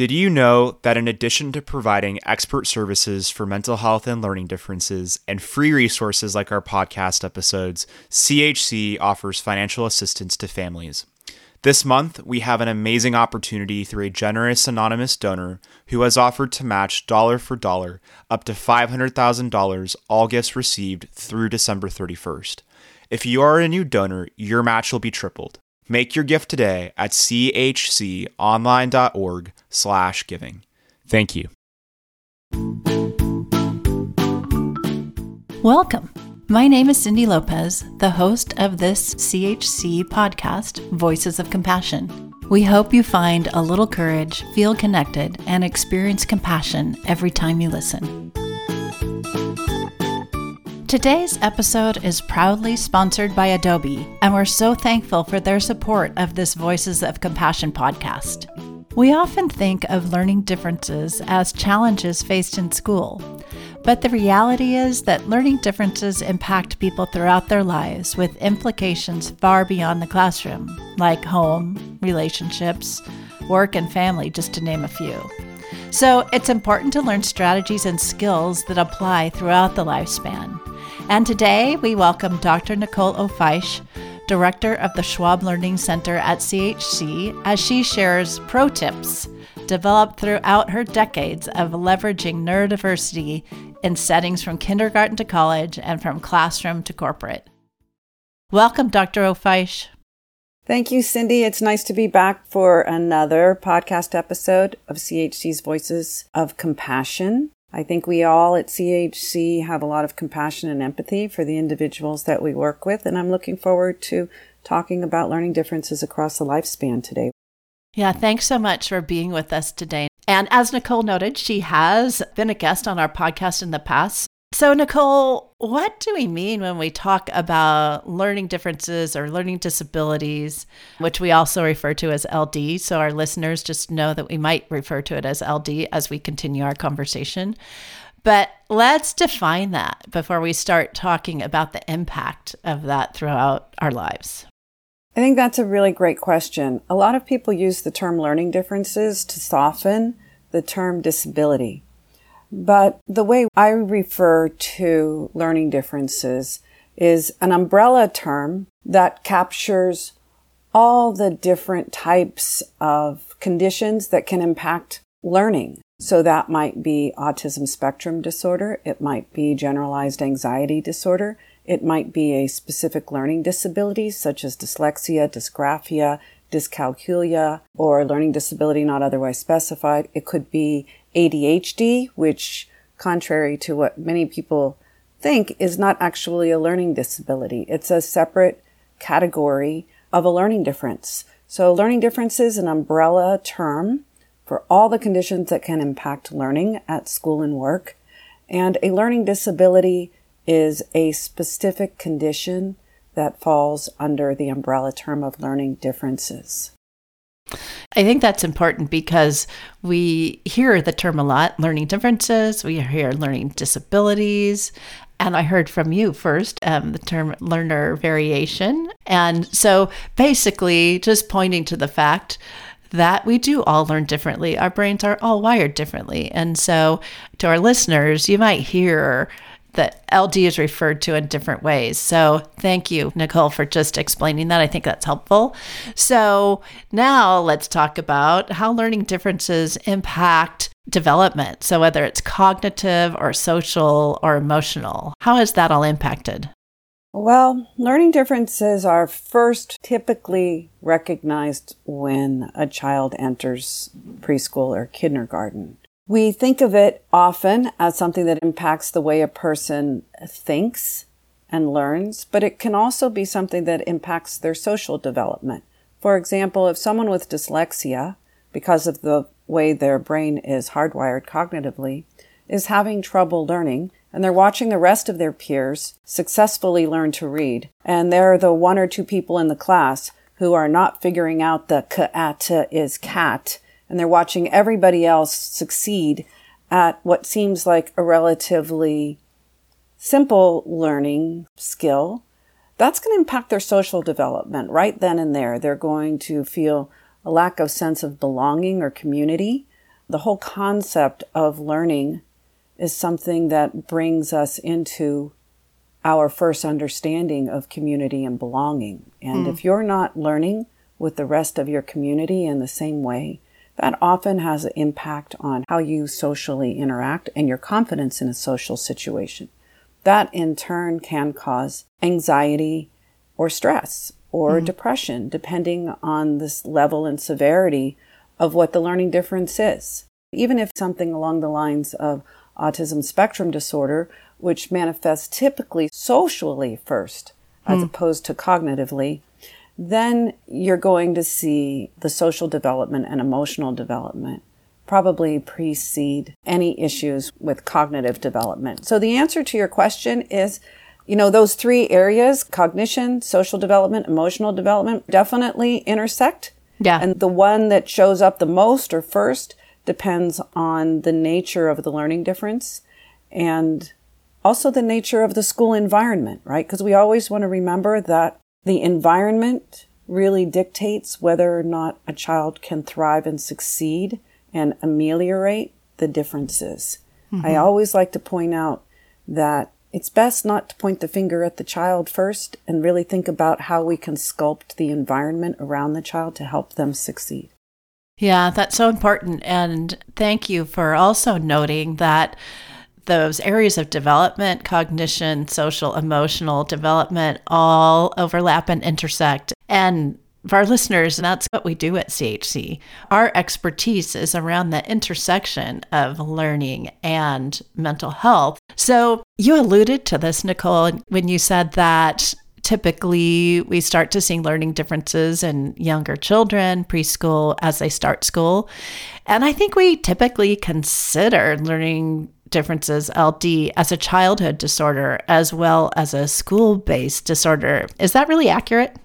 Did you know that in addition to providing expert services for mental health and learning differences and free resources like our podcast episodes, CHC offers financial assistance to families? This month, we have an amazing opportunity through a generous anonymous donor who has offered to match dollar for dollar up to $500,000 all gifts received through December 31st. If you are a new donor, your match will be tripled. Make your gift today at chconline.org slash giving. Thank you. Welcome. My name is Cindy Lopez, the host of this CHC podcast, Voices of Compassion. We hope you find a little courage, feel connected, and experience compassion every time you listen. Today's episode is proudly sponsored by Adobe, and we're so thankful for their support of this Voices of Compassion podcast. We often think of learning differences as challenges faced in school, but the reality is that learning differences impact people throughout their lives with implications far beyond the classroom, like home, relationships, work, and family, just to name a few. So it's important to learn strategies and skills that apply throughout the lifespan. And today we welcome Dr. Nicole Ofiesh, Director of the Schwab Learning Center at CHC, as she shares pro tips developed throughout her decades of leveraging neurodiversity in settings from kindergarten to college and from classroom to corporate. Welcome, Dr. Ofiesh. Thank you, Cindy. It's nice to be back for another podcast episode of CHC's Voices of Compassion. I think we all at CHC have a lot of compassion and empathy for the individuals that we work with, and I'm looking forward to talking about learning differences across the lifespan today. Yeah, thanks so much for being with us today. And as Nicole noted, she has been a guest on our podcast in the past. So, Nicole, what do we mean when we talk about learning differences or learning disabilities, which we also refer to as LD? So, our listeners just know that we might refer to it as LD as we continue our conversation. But let's define that before we start talking about the impact of that throughout our lives. I think that's a really great question. A lot of people use the term learning differences to soften the term disability. But the way I refer to learning differences is an umbrella term that captures all the different types of conditions that can impact learning. So that might be autism spectrum disorder. It might be generalized anxiety disorder. It might be a specific learning disability such as dyslexia, dysgraphia, dyscalculia, or learning disability not otherwise specified. It could be ADHD, which contrary to what many people think is not actually a learning disability. It's a separate category of a learning difference. So learning difference is an umbrella term for all the conditions that can impact learning at school and work. And a learning disability is a specific condition that falls under the umbrella term of learning differences. I think that's important because we hear the term a lot learning differences, we hear learning disabilities. And I heard from you first um, the term learner variation. And so basically, just pointing to the fact that we do all learn differently. Our brains are all wired differently. And so, to our listeners, you might hear that LD is referred to in different ways. So thank you, Nicole, for just explaining that. I think that's helpful. So now let's talk about how learning differences impact development. So whether it's cognitive or social or emotional, how is that all impacted? Well, learning differences are first typically recognized when a child enters preschool or kindergarten. We think of it often as something that impacts the way a person thinks and learns, but it can also be something that impacts their social development. For example, if someone with dyslexia, because of the way their brain is hardwired cognitively, is having trouble learning, and they're watching the rest of their peers successfully learn to read, and they're the one or two people in the class who are not figuring out the k is cat and they're watching everybody else succeed at what seems like a relatively simple learning skill, that's going to impact their social development right then and there. They're going to feel a lack of sense of belonging or community. the whole concept of learning is something that brings us into our first understanding of community and belonging. And mm. if you're not learning with the rest of your community in the same way, that often has an impact on how you socially interact and your confidence in a social situation. That in turn can cause anxiety or stress or mm. depression, depending on this level and severity of what the learning difference is. Even if something along the lines of autism spectrum disorder, which manifests typically socially first, as mm. opposed to cognitively, then you're going to see the social development and emotional development probably precede any issues with cognitive development. So the answer to your question is, you know, those three areas, cognition, social development, emotional development, definitely intersect. Yeah. And the one that shows up the most or first depends on the nature of the learning difference and also the nature of the school environment, right? Because we always want to remember that the environment really dictates whether or not a child can thrive and succeed and ameliorate the differences. Mm-hmm. I always like to point out that it's best not to point the finger at the child first and really think about how we can sculpt the environment around the child to help them succeed. Yeah, that's so important. And thank you for also noting that those areas of development, cognition, social, emotional development, all overlap and intersect. And for our listeners, that's what we do at CHC. Our expertise is around the intersection of learning and mental health. So you alluded to this, Nicole, when you said that typically we start to see learning differences in younger children, preschool, as they start school. And I think we typically consider learning differences, LD, as a childhood disorder as well as a school based disorder. Is that really accurate?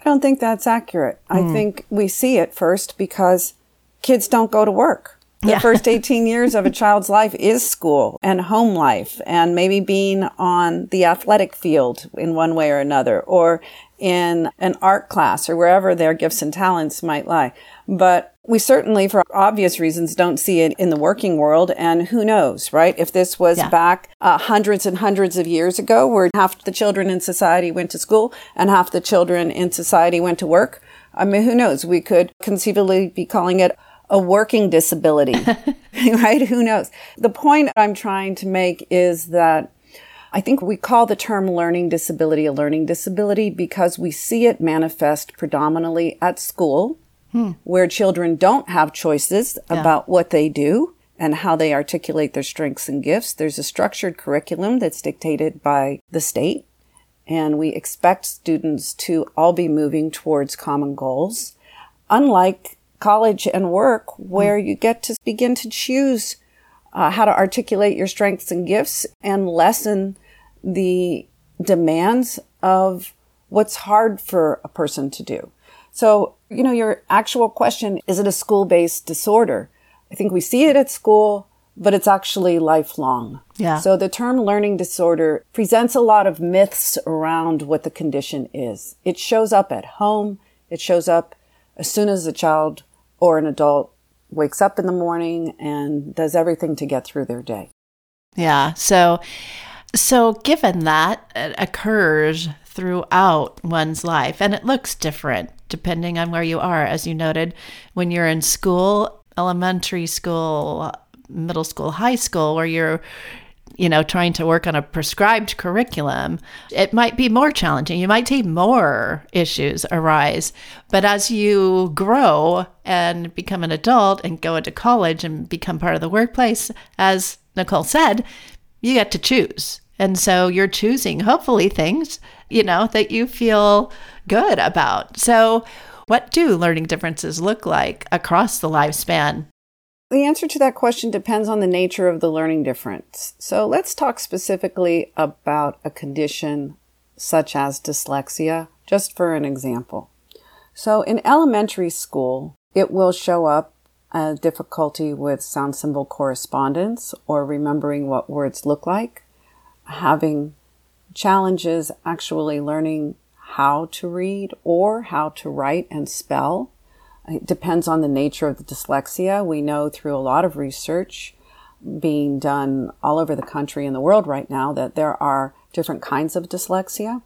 I don't think that's accurate. Mm. I hmm. think we see it first because kids don't go to work. The yeah. first 18 years of a child's life is school and home life and maybe being on the athletic field in one way or another or in an art class or wherever their gifts and talents might lie. But we certainly, for obvious reasons, don't see it in the working world. And who knows, right? If this was yeah. back uh, hundreds and hundreds of years ago, where half the children in society went to school and half the children in society went to work, I mean, who knows? We could conceivably be calling it a working disability, right? Who knows? The point I'm trying to make is that I think we call the term learning disability a learning disability because we see it manifest predominantly at school hmm. where children don't have choices yeah. about what they do and how they articulate their strengths and gifts. There's a structured curriculum that's dictated by the state, and we expect students to all be moving towards common goals. Unlike college and work, where hmm. you get to begin to choose uh, how to articulate your strengths and gifts and lessen the demands of what's hard for a person to do. So, you know, your actual question, is it a school based disorder? I think we see it at school, but it's actually lifelong. Yeah. So the term learning disorder presents a lot of myths around what the condition is. It shows up at home. It shows up as soon as a child or an adult wakes up in the morning and does everything to get through their day. Yeah. So, so given that it occurs throughout one's life and it looks different depending on where you are. As you noted, when you're in school, elementary school, middle school, high school, where you're you know, trying to work on a prescribed curriculum, it might be more challenging. You might see more issues arise. But as you grow and become an adult and go into college and become part of the workplace, as Nicole said, you get to choose. And so you're choosing, hopefully, things, you know, that you feel good about. So, what do learning differences look like across the lifespan? The answer to that question depends on the nature of the learning difference. So, let's talk specifically about a condition such as dyslexia, just for an example. So, in elementary school, it will show up a difficulty with sound symbol correspondence or remembering what words look like, having challenges actually learning how to read or how to write and spell. It depends on the nature of the dyslexia. We know through a lot of research being done all over the country and the world right now that there are different kinds of dyslexia.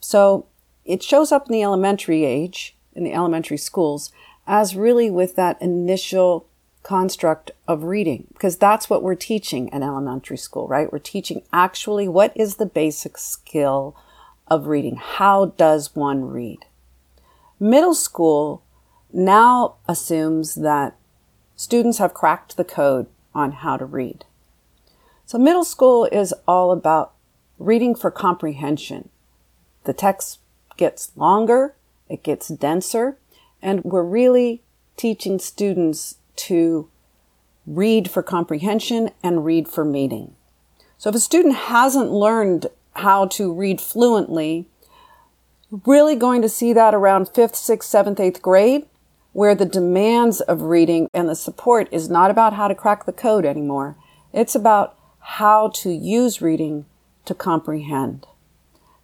So it shows up in the elementary age, in the elementary schools, as really with that initial construct of reading, because that's what we're teaching in elementary school, right? We're teaching actually what is the basic skill of reading? How does one read? Middle school now assumes that students have cracked the code on how to read. So middle school is all about reading for comprehension. The text gets longer, it gets denser, and we're really teaching students to read for comprehension and read for meaning. So if a student hasn't learned how to read fluently, really going to see that around fifth, sixth, seventh, eighth grade, where the demands of reading and the support is not about how to crack the code anymore. It's about how to use reading to comprehend.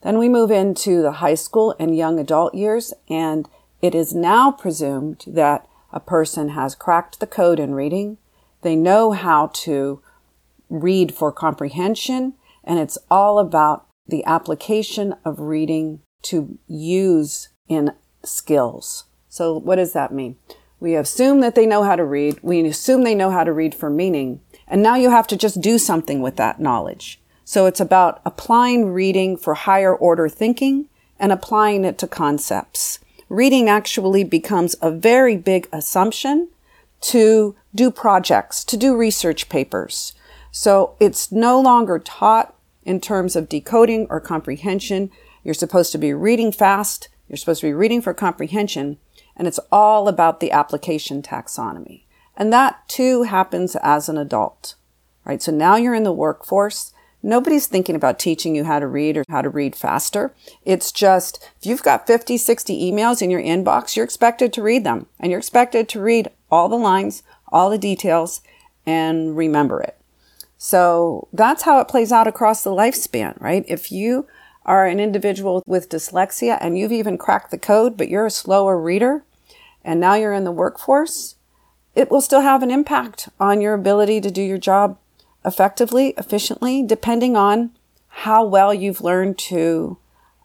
Then we move into the high school and young adult years, and it is now presumed that a person has cracked the code in reading. They know how to read for comprehension, and it's all about the application of reading to use in skills. So, what does that mean? We assume that they know how to read. We assume they know how to read for meaning. And now you have to just do something with that knowledge. So it's about applying reading for higher order thinking and applying it to concepts. Reading actually becomes a very big assumption to do projects, to do research papers. So it's no longer taught in terms of decoding or comprehension. You're supposed to be reading fast. You're supposed to be reading for comprehension. And it's all about the application taxonomy. And that too happens as an adult, right? So now you're in the workforce. Nobody's thinking about teaching you how to read or how to read faster. It's just, if you've got 50, 60 emails in your inbox, you're expected to read them and you're expected to read all the lines, all the details and remember it. So that's how it plays out across the lifespan, right? If you are an individual with dyslexia and you've even cracked the code, but you're a slower reader and now you're in the workforce, it will still have an impact on your ability to do your job effectively, efficiently, depending on how well you've learned to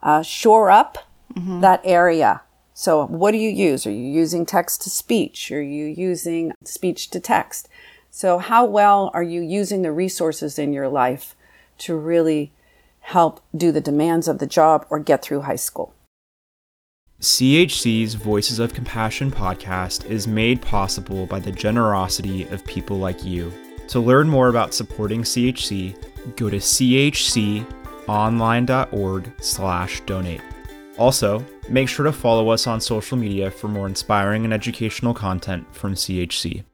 uh, shore up mm-hmm. that area. So, what do you use? Are you using text to speech? Are you using speech to text? So, how well are you using the resources in your life to really help do the demands of the job or get through high school? CHC's Voices of Compassion podcast is made possible by the generosity of people like you. To learn more about supporting CHC, go to chconline.org/donate. Also, make sure to follow us on social media for more inspiring and educational content from CHC.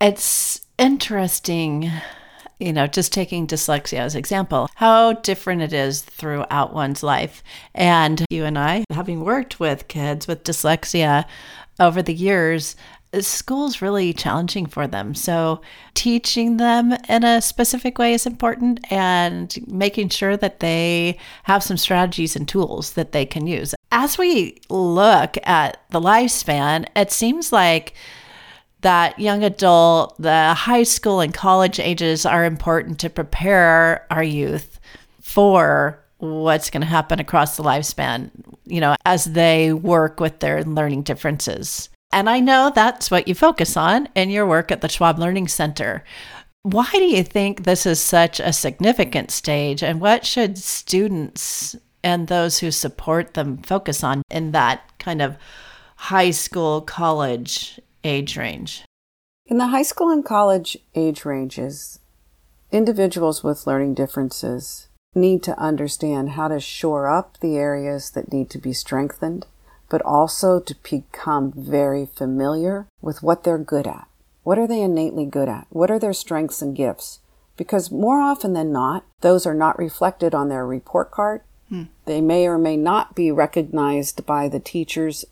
It's interesting, you know, just taking dyslexia as example, how different it is throughout one's life. And you and I, having worked with kids with dyslexia over the years, school's really challenging for them. So, teaching them in a specific way is important and making sure that they have some strategies and tools that they can use. As we look at the lifespan, it seems like that young adult, the high school and college ages are important to prepare our youth for what's going to happen across the lifespan, you know, as they work with their learning differences. And I know that's what you focus on in your work at the Schwab Learning Center. Why do you think this is such a significant stage, and what should students and those who support them focus on in that kind of high school, college age range? In the high school and college age ranges, individuals with learning differences need to understand how to shore up the areas that need to be strengthened but also to become very familiar with what they're good at. What are they innately good at? What are their strengths and gifts? Because more often than not, those are not reflected on their report card. Hmm. They may or may not be recognized by the teachers,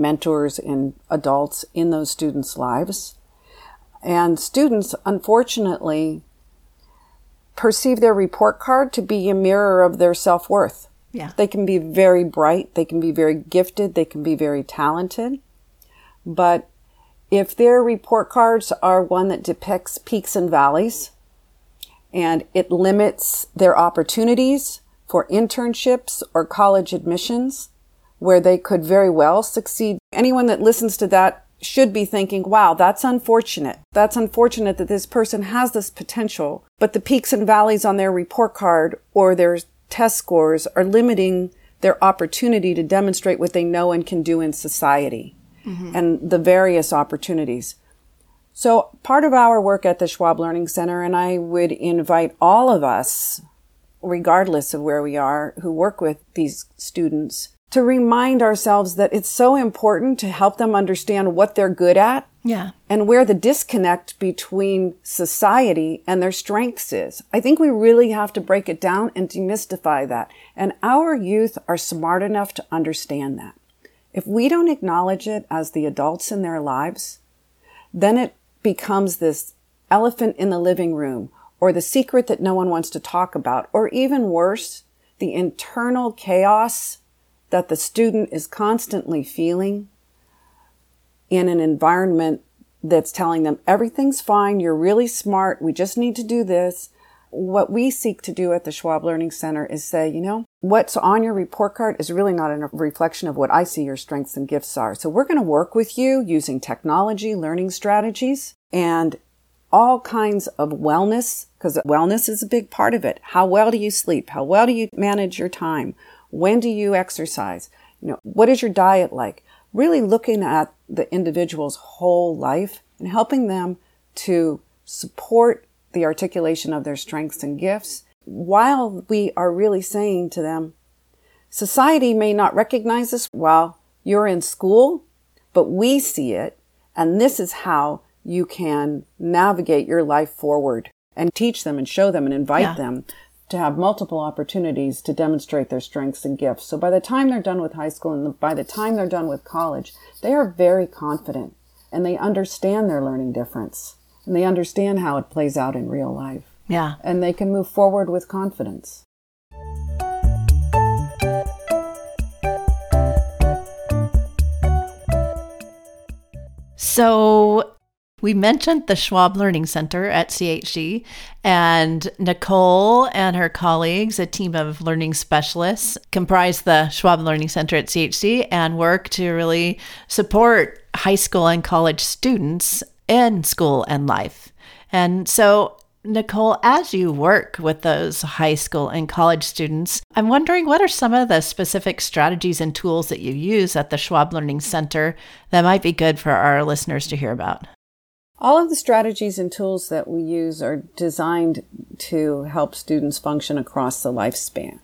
mentors, and adults in those students' lives. And students, unfortunately, perceive their report card to be a mirror of their self worth. Yeah. They can be very bright, they can be very gifted, they can be very talented. But if their report cards are one that depicts peaks and valleys and it limits their opportunities for internships or college admissions where they could very well succeed, anyone that listens to that should be thinking, wow, that's unfortunate. That's unfortunate that this person has this potential, but the peaks and valleys on their report card or their test scores are limiting their opportunity to demonstrate what they know and can do in society mm-hmm. and the various opportunities. So part of our work at the Schwab Learning Center, and I would invite all of us, regardless of where we are, who work with these students, to remind ourselves that it's so important to help them understand what they're good at. Yeah. And where the disconnect between society and their strengths is. I think we really have to break it down and demystify that. And our youth are smart enough to understand that. If we don't acknowledge it as the adults in their lives, then it becomes this elephant in the living room or the secret that no one wants to talk about, or even worse, the internal chaos that the student is constantly feeling in an environment that's telling them everything's fine, you're really smart, we just need to do this. What we seek to do at the Schwab Learning Center is say, you know, what's on your report card is really not a reflection of what I see your strengths and gifts are. So we're going to work with you using technology, learning strategies, and all kinds of wellness, because wellness is a big part of it. How well do you sleep? How well do you manage your time? When do you exercise? You know, what is your diet like? Really looking at the individual's whole life and helping them to support the articulation of their strengths and gifts while we are really saying to them, society may not recognize this while you're in school, but we see it. And this is how you can navigate your life forward and teach them and show them and invite yeah. them to have multiple opportunities to demonstrate their strengths and gifts. So by the time they're done with high school and by the time they're done with college, they are very confident and they understand their learning difference and they understand how it plays out in real life. Yeah. And they can move forward with confidence. So we mentioned the Schwab Learning Center at CHC, and Nicole and her colleagues, a team of learning specialists, comprise the Schwab Learning Center at CHC and work to really support high school and college students in school and life. And so, Nicole, as you work with those high school and college students, I'm wondering what are some of the specific strategies and tools that you use at the Schwab Learning Center that might be good for our listeners to hear about? All of the strategies and tools that we use are designed to help students function across the lifespan.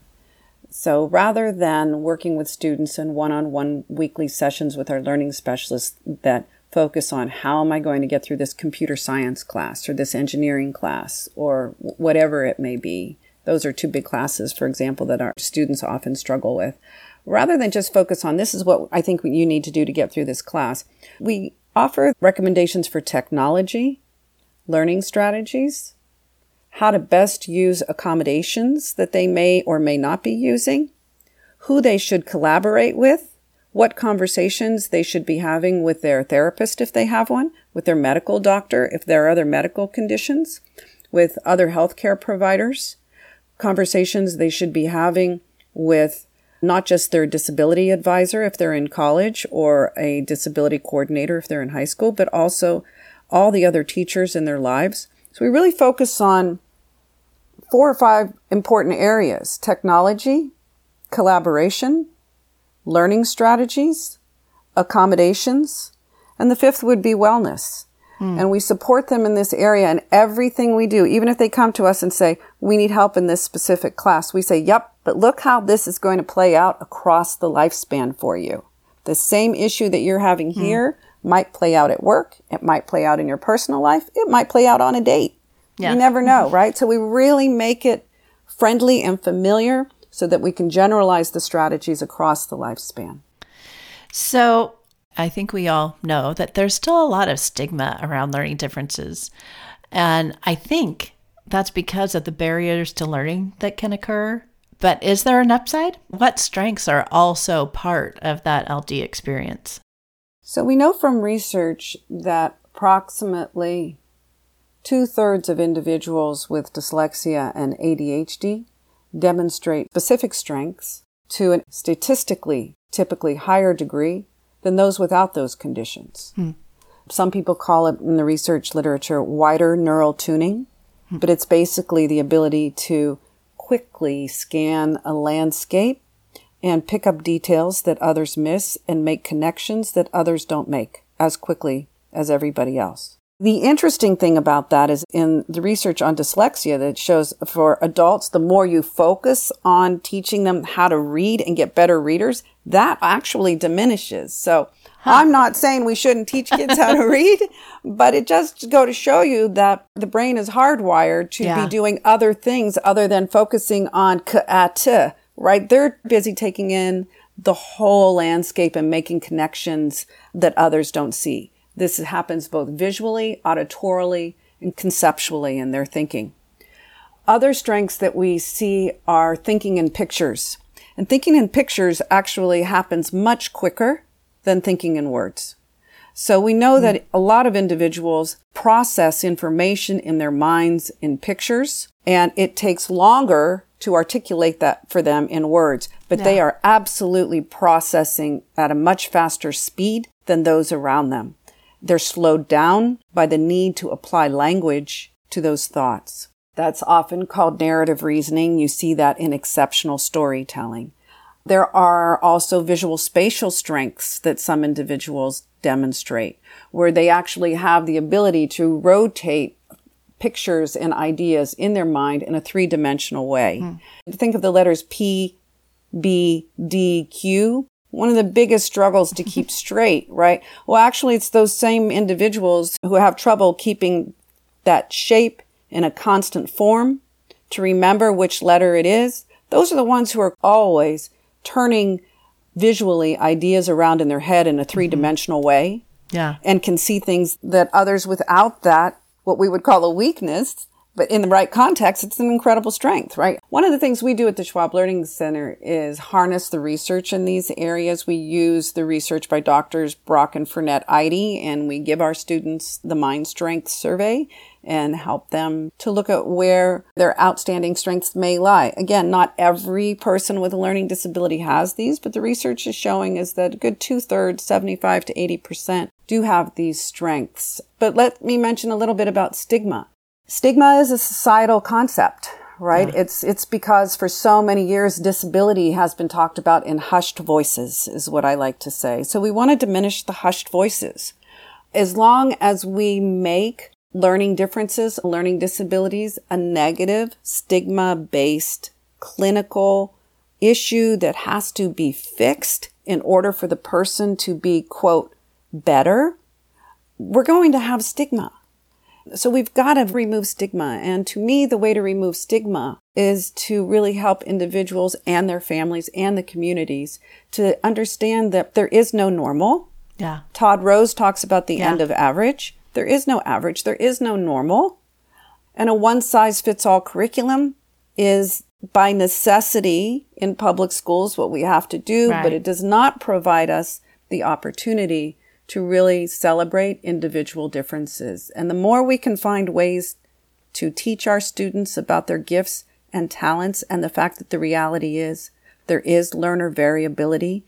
So rather than working with students in one on one weekly sessions with our learning specialists that focus on how am I going to get through this computer science class or this engineering class or whatever it may be, those are two big classes, for example, that our students often struggle with. Rather than just focus on this is what I think you need to do to get through this class, we offer recommendations for technology, learning strategies, how to best use accommodations that they may or may not be using, who they should collaborate with, what conversations they should be having with their therapist if they have one, with their medical doctor if there are other medical conditions, with other healthcare providers, conversations they should be having with not just their disability advisor if they're in college or a disability coordinator if they're in high school, but also all the other teachers in their lives. So we really focus on four or five important areas technology, collaboration, learning strategies, accommodations, and the fifth would be wellness. Mm. And we support them in this area and everything we do, even if they come to us and say, we need help in this specific class, we say, yep, but look how this is going to play out across the lifespan for you. The same issue that you're having mm. here might play out at work. It might play out in your personal life. It might play out on a date. Yeah. You never know, right? So we really make it friendly and familiar so that we can generalize the strategies across the lifespan. So I think we all know that there's still a lot of stigma around learning differences. And I think that's because of the barriers to learning that can occur. But is there an upside? What strengths are also part of that LD experience? So we know from research that approximately two thirds of individuals with dyslexia and ADHD demonstrate specific strengths to a statistically typically higher degree than those without those conditions. Hmm. Some people call it in the research literature wider neural tuning, hmm. but it's basically the ability to quickly scan a landscape and pick up details that others miss and make connections that others don't make as quickly as everybody else. The interesting thing about that is in the research on dyslexia that shows for adults, the more you focus on teaching them how to read and get better readers, that actually diminishes. So huh. I'm not saying we shouldn't teach kids how to read, but it just go to show you that the brain is hardwired to yeah. be doing other things other than focusing on k uh, right? They're busy taking in the whole landscape and making connections that others don't see. This happens both visually, auditorily, and conceptually in their thinking. Other strengths that we see are thinking in pictures. And thinking in pictures actually happens much quicker than thinking in words. So we know hmm. that a lot of individuals process information in their minds in pictures, and it takes longer to articulate that for them in words, but yeah. they are absolutely processing at a much faster speed than those around them. They're slowed down by the need to apply language to those thoughts. That's often called narrative reasoning. You see that in exceptional storytelling. There are also visual spatial strengths that some individuals demonstrate, where they actually have the ability to rotate pictures and ideas in their mind in a three dimensional way. Mm. Think of the letters P, B, D, Q one of the biggest struggles to keep straight, right? Well, actually, it's those same individuals who have trouble keeping that shape in a constant form to remember which letter it is. Those are the ones who are always turning visually ideas around in their head in a three dimensional mm-hmm. way. Yeah. And can see things that others without that, what we would call a weakness, but in the right context, it's an incredible strength, right? One of the things we do at the Schwab Learning Center is harness the research in these areas. We use the research by doctors Brock and Fernette Eide, and we give our students the Mind Strength Survey and help them to look at where their outstanding strengths may lie. Again, not every person with a learning disability has these, but the research is showing is that a good two thirds, 75 to 80% do have these strengths. But let me mention a little bit about stigma. Stigma is a societal concept, right? Yeah. It's, it's because for so many years, disability has been talked about in hushed voices, is what I like to say. So we want to diminish the hushed voices. As long as we make learning differences, learning disabilities, a negative stigma based clinical issue that has to be fixed in order for the person to be, quote, better, we're going to have stigma. So we've got to remove stigma. And to me, the way to remove stigma is to really help individuals and their families and the communities to understand that there is no normal. Yeah. Todd Rose talks about the yeah. end of average. There is no average. There is no normal. And a one size fits all curriculum is by necessity in public schools what we have to do, right. but it does not provide us the opportunity to really celebrate individual differences. And the more we can find ways to teach our students about their gifts and talents and the fact that the reality is there is learner variability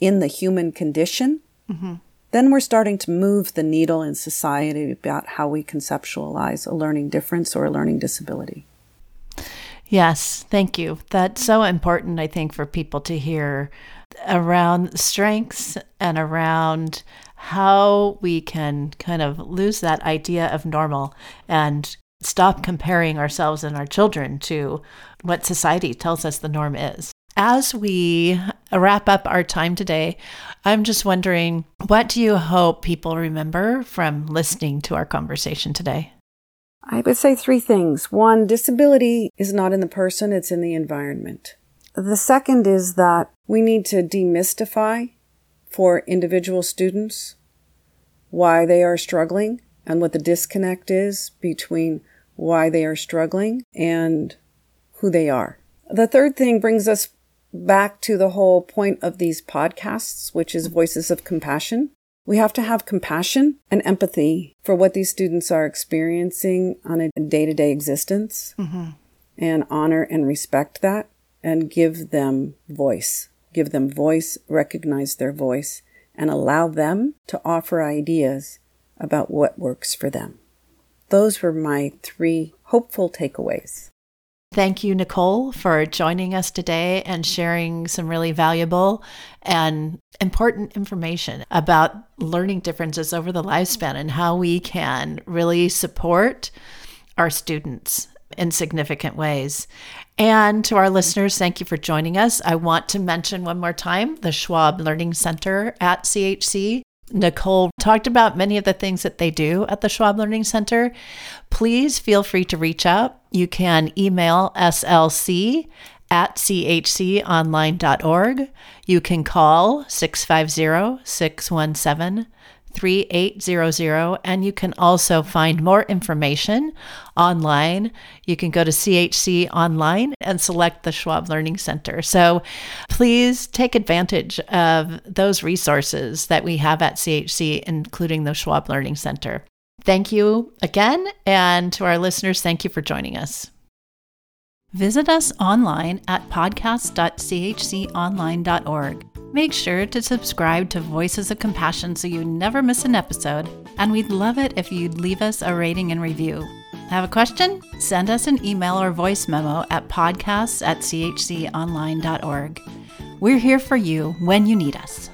in the human condition, mm-hmm. Then we're starting to move the needle in society about how we conceptualize a learning difference or a learning disability. Yes, thank you. That's so important, I think, for people to hear around strengths and around how we can kind of lose that idea of normal and stop comparing ourselves and our children to what society tells us the norm is. As we wrap up our time today, I'm just wondering what do you hope people remember from listening to our conversation today? I would say three things. One, disability is not in the person, it's in the environment. The second is that we need to demystify for individual students why they are struggling and what the disconnect is between why they are struggling and who they are. The third thing brings us back to the whole point of these podcasts, which is voices of compassion. We have to have compassion and empathy for what these students are experiencing on a day to day existence mm-hmm. and honor and respect that and give them voice. Give them voice, recognize their voice, and allow them to offer ideas about what works for them. Those were my three hopeful takeaways. Thank you, Nicole, for joining us today and sharing some really valuable and important information about learning differences over the lifespan and how we can really support our students in significant ways. And to our listeners, thank you for joining us. I want to mention one more time the Schwab Learning Center at CHC Nicole talked about many of the things that they do at the Schwab Learning Center. Please feel free to reach out. You can email slc at chconline.org. You can call 650 617 3800 and you can also find more information online. You can go to CHC online and select the Schwab Learning Center. So please take advantage of those resources that we have at CHC, including the Schwab Learning Center. Thank you again. And to our listeners, thank you for joining us. Visit us online at podcast.chconline.org. Make sure to subscribe to Voices of Compassion so you never miss an episode, and we'd love it if you'd leave us a rating and review. Have a question? Send us an email or voice memo at podcasts at chconline.org. We're here for you when you need us.